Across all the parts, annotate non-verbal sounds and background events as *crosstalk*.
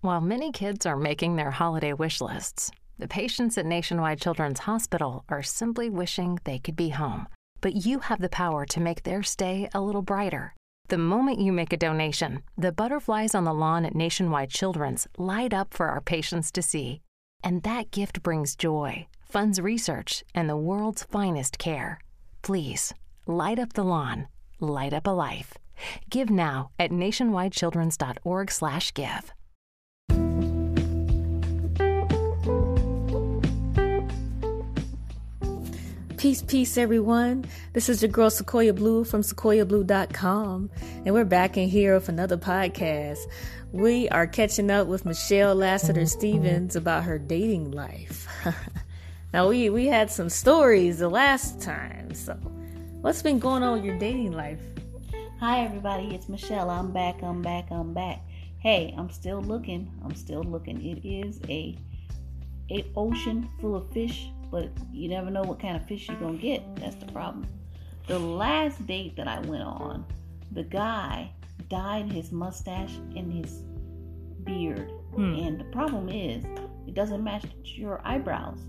While many kids are making their holiday wish lists, the patients at Nationwide Children's Hospital are simply wishing they could be home. But you have the power to make their stay a little brighter. The moment you make a donation, the butterflies on the lawn at Nationwide Children's light up for our patients to see. And that gift brings joy, funds research, and the world's finest care. Please, light up the lawn, light up a life. Give now at nationwidechildrens.org/give. Peace, peace, everyone. This is your girl Sequoia Blue from sequoiablue.com, and we're back in here with another podcast. We are catching up with Michelle Lassiter Stevens about her dating life. *laughs* now, we, we had some stories the last time, so what's been going on with your dating life? Hi, everybody. It's Michelle. I'm back. I'm back. I'm back. Hey, I'm still looking. I'm still looking. It is a, a ocean full of fish but you never know what kind of fish you're gonna get. That's the problem. The last date that I went on, the guy dyed his mustache and his beard, hmm. and the problem is it doesn't match your eyebrows.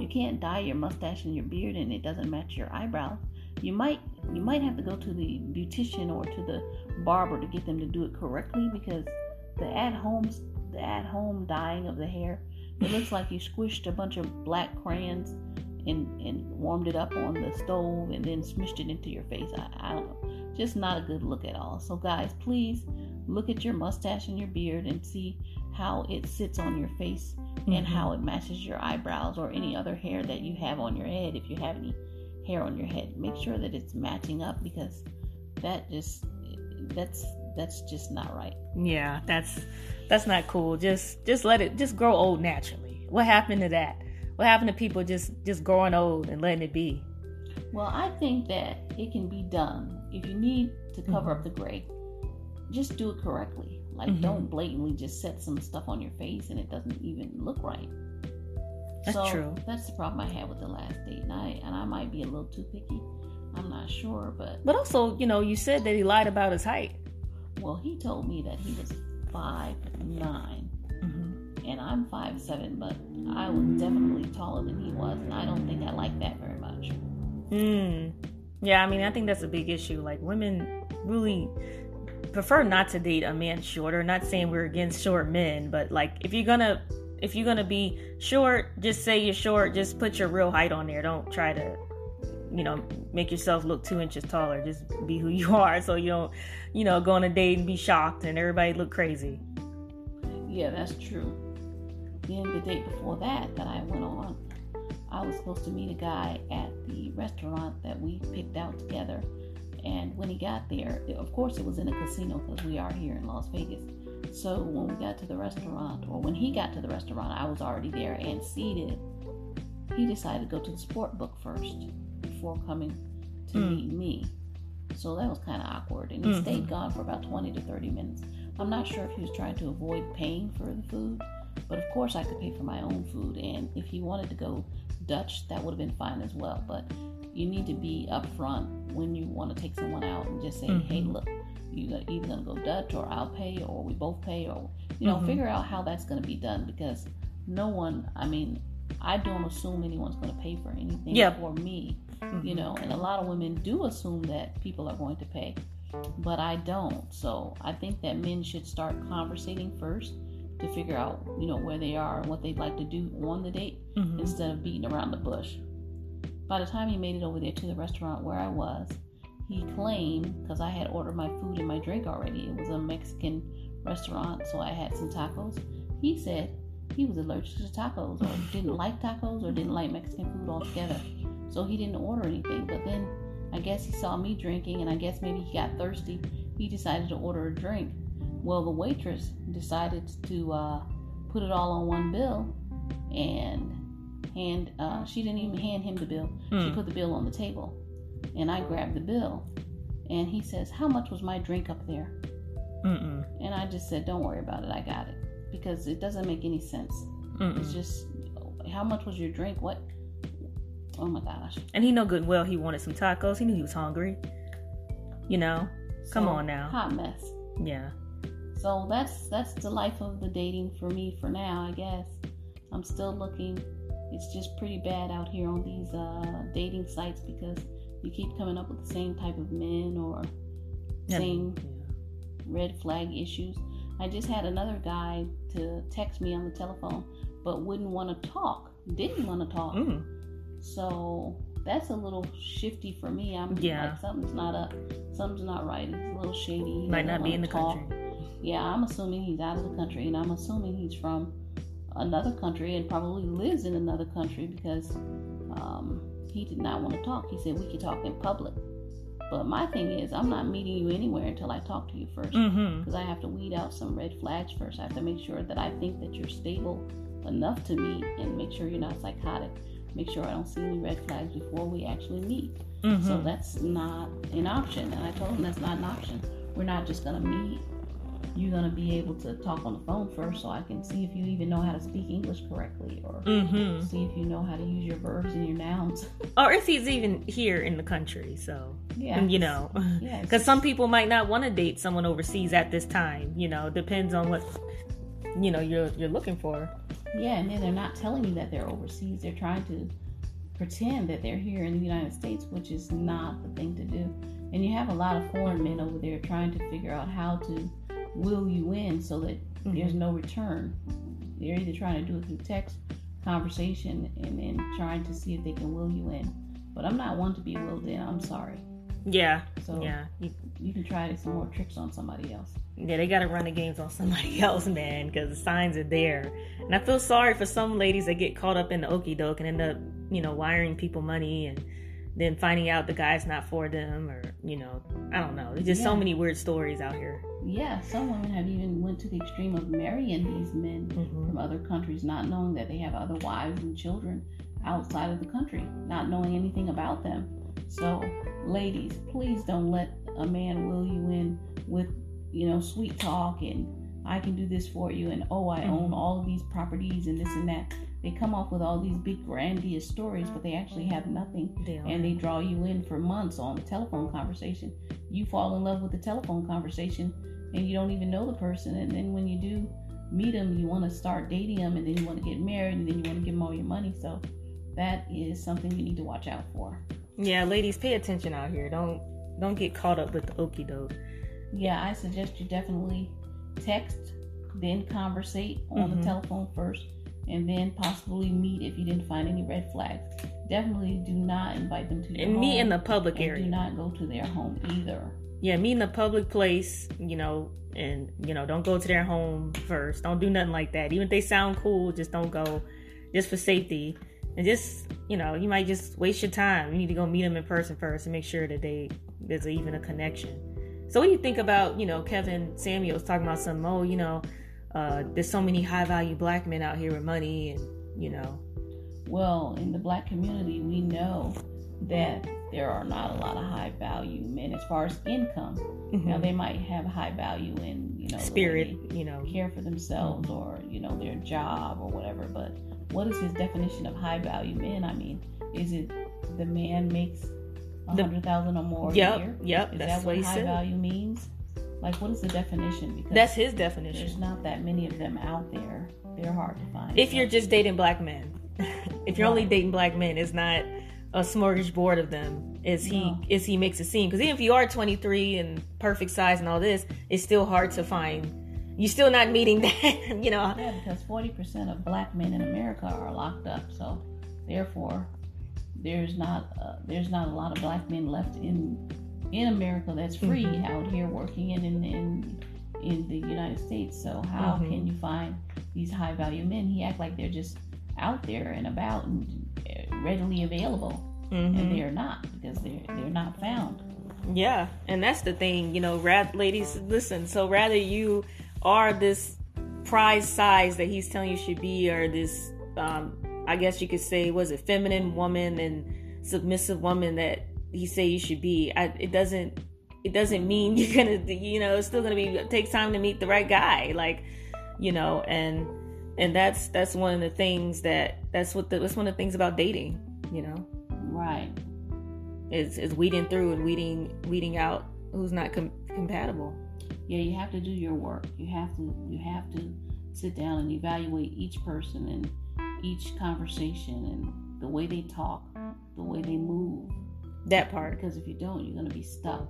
you can't dye your mustache and your beard, and it doesn't match your eyebrows. You might you might have to go to the beautician or to the barber to get them to do it correctly because the at home the at home dyeing of the hair it looks like you squished a bunch of black crayons and, and warmed it up on the stove and then smushed it into your face. I, I don't know. Just not a good look at all. So, guys, please look at your mustache and your beard and see how it sits on your face mm-hmm. and how it matches your eyebrows or any other hair that you have on your head. If you have any hair on your head, make sure that it's matching up because that just that's that's just not right. Yeah, that's that's not cool. Just just let it just grow old naturally. What happened to that? What happened to people just just growing old and letting it be? Well, I think that it can be done. If you need to cover mm-hmm. up the gray, just do it correctly. Like mm-hmm. don't blatantly just set some stuff on your face and it doesn't even look right. That's so true. That's the problem I had with the last date, and I and I might be a little too picky. I'm not sure, but but also, you know, you said that he lied about his height. Well, he told me that he was five 9 mm-hmm. and I'm five seven, but I was definitely taller than he was, and I don't think I like that very much. Hmm. Yeah, I mean, I think that's a big issue. Like women really prefer not to date a man shorter. Not saying we're against short men, but like if you're gonna if you're gonna be short, just say you're short. Just put your real height on there. Don't try to you know, make yourself look two inches taller. Just be who you *laughs* are so you don't, you know, go on a date and be shocked and everybody look crazy. Yeah, that's true. Then the date before that that I went on, I was supposed to meet a guy at the restaurant that we picked out together. And when he got there, of course, it was in a casino because we are here in Las Vegas. So when we got to the restaurant, or when he got to the restaurant, I was already there and seated. He decided to go to the sport book first before coming to mm. meet me. So that was kind of awkward. And he mm-hmm. stayed gone for about 20 to 30 minutes. I'm not sure if he was trying to avoid paying for the food, but of course I could pay for my own food. And if he wanted to go Dutch, that would have been fine as well. But you need to be upfront when you want to take someone out and just say, mm-hmm. hey, look, you're either going to go Dutch or I'll pay or we both pay or, you know, mm-hmm. figure out how that's going to be done because no one, I mean, I don't assume anyone's going to pay for anything yep. for me, mm-hmm. you know, and a lot of women do assume that people are going to pay, but I don't. So I think that men should start conversating first to figure out, you know, where they are and what they'd like to do on the date mm-hmm. instead of beating around the bush. By the time he made it over there to the restaurant where I was, he claimed because I had ordered my food and my drink already. It was a Mexican restaurant, so I had some tacos. He said he was allergic to tacos or didn't like tacos or didn't like Mexican food altogether. So he didn't order anything. But then I guess he saw me drinking and I guess maybe he got thirsty. He decided to order a drink. Well, the waitress decided to uh, put it all on one bill and hand uh, she didn't even hand him the bill. Mm. She hmm. put the bill on the table. And I grabbed the bill. And he says, How much was my drink up there? Mm-mm. And I just said, Don't worry about it. I got it because it doesn't make any sense. Mm-mm. It's just how much was your drink? What? Oh my gosh! And he know good and well he wanted some tacos. He knew he was hungry. You know, come on now. Hot mess. Yeah. So that's that's the life of the dating for me for now, I guess. I'm still looking. It's just pretty bad out here on these uh, dating sites because you keep coming up with the same type of men or same yeah. red flag issues. I just had another guy to text me on the telephone, but wouldn't want to talk. Didn't want to talk. Mm. So that's a little shifty for me. I'm yeah. like something's not up, something's not right. It's a little shady. He Might not be in the talk. country. Yeah, I'm assuming he's out of the country, and I'm assuming he's from another country and probably lives in another country because um, he did not want to talk. He said we could talk in public. But my thing is, I'm not meeting you anywhere until I talk to you first, because mm-hmm. I have to weed out some red flags first. I have to make sure that I think that you're stable enough to meet, and make sure you're not psychotic make sure I don't see any red flags before we actually meet. Mm-hmm. So that's not an option. And I told him that's not an option. We're not just going to meet. You're going to be able to talk on the phone first so I can see if you even know how to speak English correctly or mm-hmm. see if you know how to use your verbs and your nouns. *laughs* or if he's even here in the country. So, yeah. you know, because *laughs* some people might not want to date someone overseas at this time. You know, depends on what, you know, you're, you're looking for. Yeah, and then they're not telling you that they're overseas. They're trying to pretend that they're here in the United States, which is not the thing to do. And you have a lot of foreign men over there trying to figure out how to will you in so that mm-hmm. there's no return. They're either trying to do it through text, conversation, and then trying to see if they can will you in. But I'm not one to be willed in. I'm sorry. Yeah. So yeah, you, you can try some more tricks on somebody else. Yeah, they got to run the games on somebody *laughs* else, man, because the signs are there. And I feel sorry for some ladies that get caught up in the okey doke and end up, you know, wiring people money and then finding out the guy's not for them, or you know, I don't know. There's just yeah. so many weird stories out here. Yeah, some women have even went to the extreme of marrying these men mm-hmm. from other countries, not knowing that they have other wives and children outside of the country, not knowing anything about them. So, ladies, please don't let a man will you in with you know, sweet talk and I can do this for you and oh, I own mm-hmm. all of these properties and this and that. They come off with all these big grandiose stories, but they actually have nothing. and they draw you in for months on the telephone conversation. You fall in love with the telephone conversation and you don't even know the person. And then when you do meet them, you want to start dating them and then you want to get married and then you want to give them all your money. So that is something you need to watch out for. Yeah, ladies, pay attention out here. Don't don't get caught up with the okey doke yeah, I suggest you definitely text, then conversate on mm-hmm. the telephone first, and then possibly meet if you didn't find any red flags. Definitely do not invite them to your and home. meet in the public area. Do not go to their home either. Yeah, meet in a public place, you know, and you know, don't go to their home first. Don't do nothing like that. Even if they sound cool, just don't go, just for safety. And just, you know, you might just waste your time. You need to go meet them in person first and make sure that they there's even a connection. So when you think about, you know, Kevin Samuels talking about some, oh, you know, uh, there's so many high value black men out here with money and, you know. Well, in the black community, we know that there are not a lot of high value men as far as income. Mm-hmm. Now they might have high value in, you know, spirit, you know, care for themselves or, you know, their job or whatever. But what is his definition of high value men? I mean, is it the man makes a hundred thousand or more yep, a year. Yep, is that's that what, what high said. value means? Like, what is the definition? Because that's his definition. There's not that many of them out there. They're hard to find. If you're just dating black men, *laughs* if you're right. only dating black men, it's not a smorgasbord of them. Is he? No. Is he makes it seem? Because even if you are 23 and perfect size and all this, it's still hard to find. You're still not meeting that, *laughs* you know. Yeah, because 40% of black men in America are locked up. So, therefore, there's not uh, there's not a lot of black men left in in America that's free mm-hmm. out here working in in in, in the United States. So how mm-hmm. can you find these high value men? He act like they're just out there and about and uh, readily available, mm-hmm. and they're not because they're they're not found. Yeah, and that's the thing, you know, rad- ladies, listen. So rather you are this prize size that he's telling you should be, or this um, I guess you could say was it feminine woman and submissive woman that he say you should be. I, it doesn't it doesn't mean *laughs* you're gonna you know it's still gonna be take time to meet the right guy like you know and and that's that's one of the things that that's what the, that's one of the things about dating you know? Right. Is is weeding through and weeding weeding out who's not com- compatible yeah, you have to do your work. You have to you have to sit down and evaluate each person and each conversation and the way they talk, the way they move. That part. Because if you don't, you're gonna be stuck.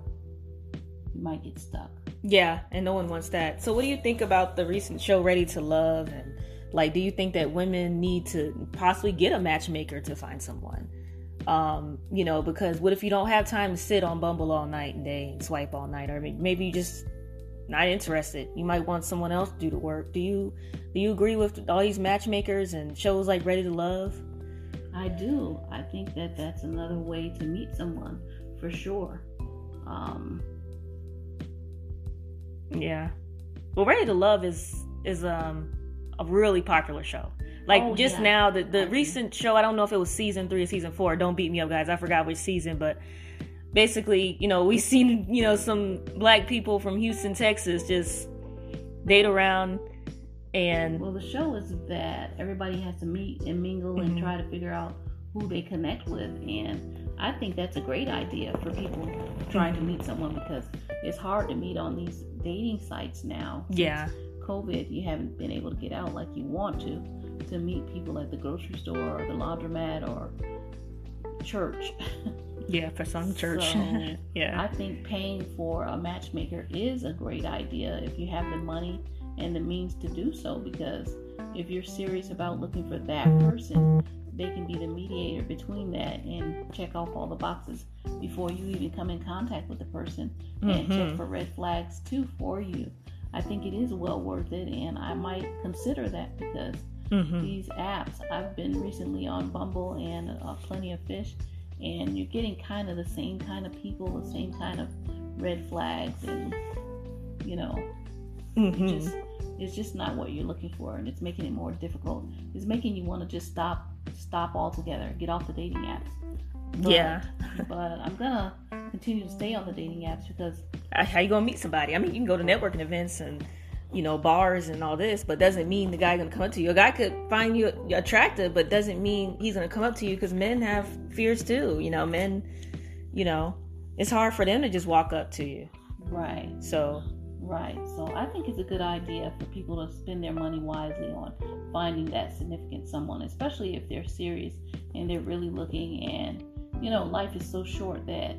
You might get stuck. Yeah, and no one wants that. So what do you think about the recent show Ready to Love and like do you think that women need to possibly get a matchmaker to find someone? Um, you know, because what if you don't have time to sit on Bumble all night and day and swipe all night, or maybe you just not interested. You might want someone else to do the work. Do you do you agree with all these matchmakers and shows like Ready to Love? I do. I think that that's another way to meet someone for sure. Um, yeah. Well, Ready to Love is is um a really popular show. Like oh, just yeah. now, the the recent show. I don't know if it was season three or season four. Don't beat me up, guys. I forgot which season, but basically, you know, we've seen, you know, some black people from Houston, Texas just date around and well the show is that everybody has to meet and mingle mm-hmm. and try to figure out who they connect with and I think that's a great idea for people trying to meet someone because it's hard to meet on these dating sites now. Yeah. COVID, you haven't been able to get out like you want to to meet people at the grocery store or the laundromat or church. *laughs* Yeah, for some church. So *laughs* yeah. I think paying for a matchmaker is a great idea if you have the money and the means to do so because if you're serious about looking for that person, they can be the mediator between that and check off all the boxes before you even come in contact with the person and mm-hmm. check for red flags too for you. I think it is well worth it, and I might consider that because mm-hmm. these apps, I've been recently on Bumble and uh, Plenty of Fish, and you're getting kind of the same kind of people, the same kind of red flags, and you know, mm-hmm. it just, it's just not what you're looking for, and it's making it more difficult. It's making you want to just stop, stop altogether, get off the dating apps. But, yeah, but I'm gonna continue to stay on the dating apps because how you gonna meet somebody? I mean, you can go to networking events and you know, bars and all this, but doesn't mean the guy gonna come up to you. A guy could find you attractive, but doesn't mean he's gonna come up to you because men have fears too. You know, men, you know, it's hard for them to just walk up to you. Right. So. Right. So I think it's a good idea for people to spend their money wisely on finding that significant someone, especially if they're serious and they're really looking. And you know, life is so short that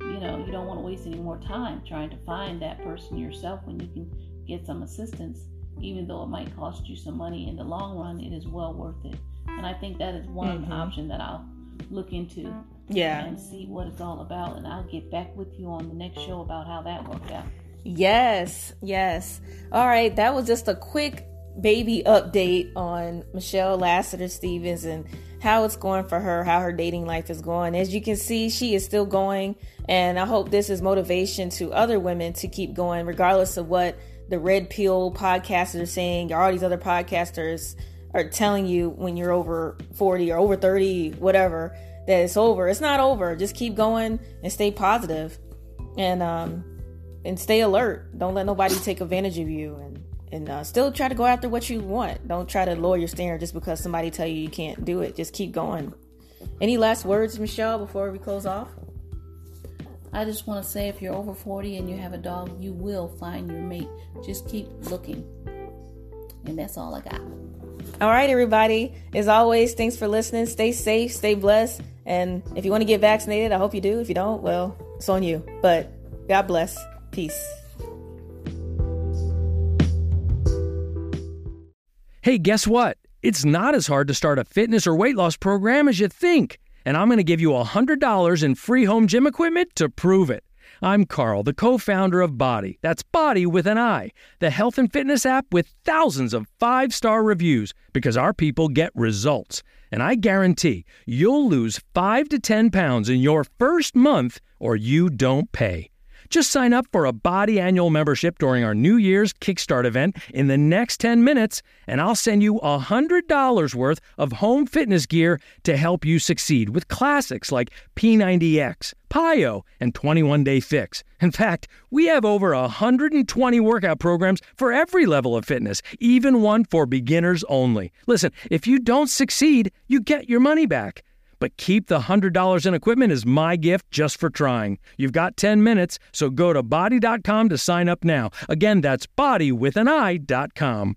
you know you don't want to waste any more time trying to find that person yourself when you can get some assistance, even though it might cost you some money in the long run, it is well worth it. And I think that is one mm-hmm. option that I'll look into. Yeah. And see what it's all about. And I'll get back with you on the next show about how that worked out. Yes, yes. All right, that was just a quick baby update on Michelle Lassiter Stevens and how it's going for her, how her dating life is going. As you can see, she is still going, and I hope this is motivation to other women to keep going, regardless of what the red pill podcasters are saying, all these other podcasters are telling you when you're over 40 or over 30, whatever, that it's over. It's not over. Just keep going and stay positive and um and stay alert. Don't let nobody take advantage of you and and uh, still try to go after what you want. Don't try to lower your standard just because somebody tell you you can't do it. Just keep going. Any last words, Michelle, before we close off? I just want to say if you're over 40 and you have a dog, you will find your mate. Just keep looking. And that's all I got. All right, everybody. As always, thanks for listening. Stay safe, stay blessed. And if you want to get vaccinated, I hope you do. If you don't, well, it's on you. But God bless. Peace. Hey, guess what? It's not as hard to start a fitness or weight loss program as you think and I'm going to give you $100 in free home gym equipment to prove it. I'm Carl, the co founder of BODi. That's BODi with an I, the health and fitness app with thousands of five star reviews because our people get results. And I guarantee you'll lose 5 to 10 pounds in your first month or you don't pay. Just sign up for a BODi annual membership during our New Year's Kickstart event in the next 10 minutes, and I'll send you $100 worth of home fitness gear to help you succeed with classics like P90X, PiYo, and 21 Day Fix. In fact, we have over 120 workout programs for every level of fitness, even one for beginners only. Listen, if you don't succeed, you get your money back. But keep the $100 in equipment as my gift just for trying. You've got 10 minutes, so go to bodi.com to sign up now. Again, that's BODi with an I.com.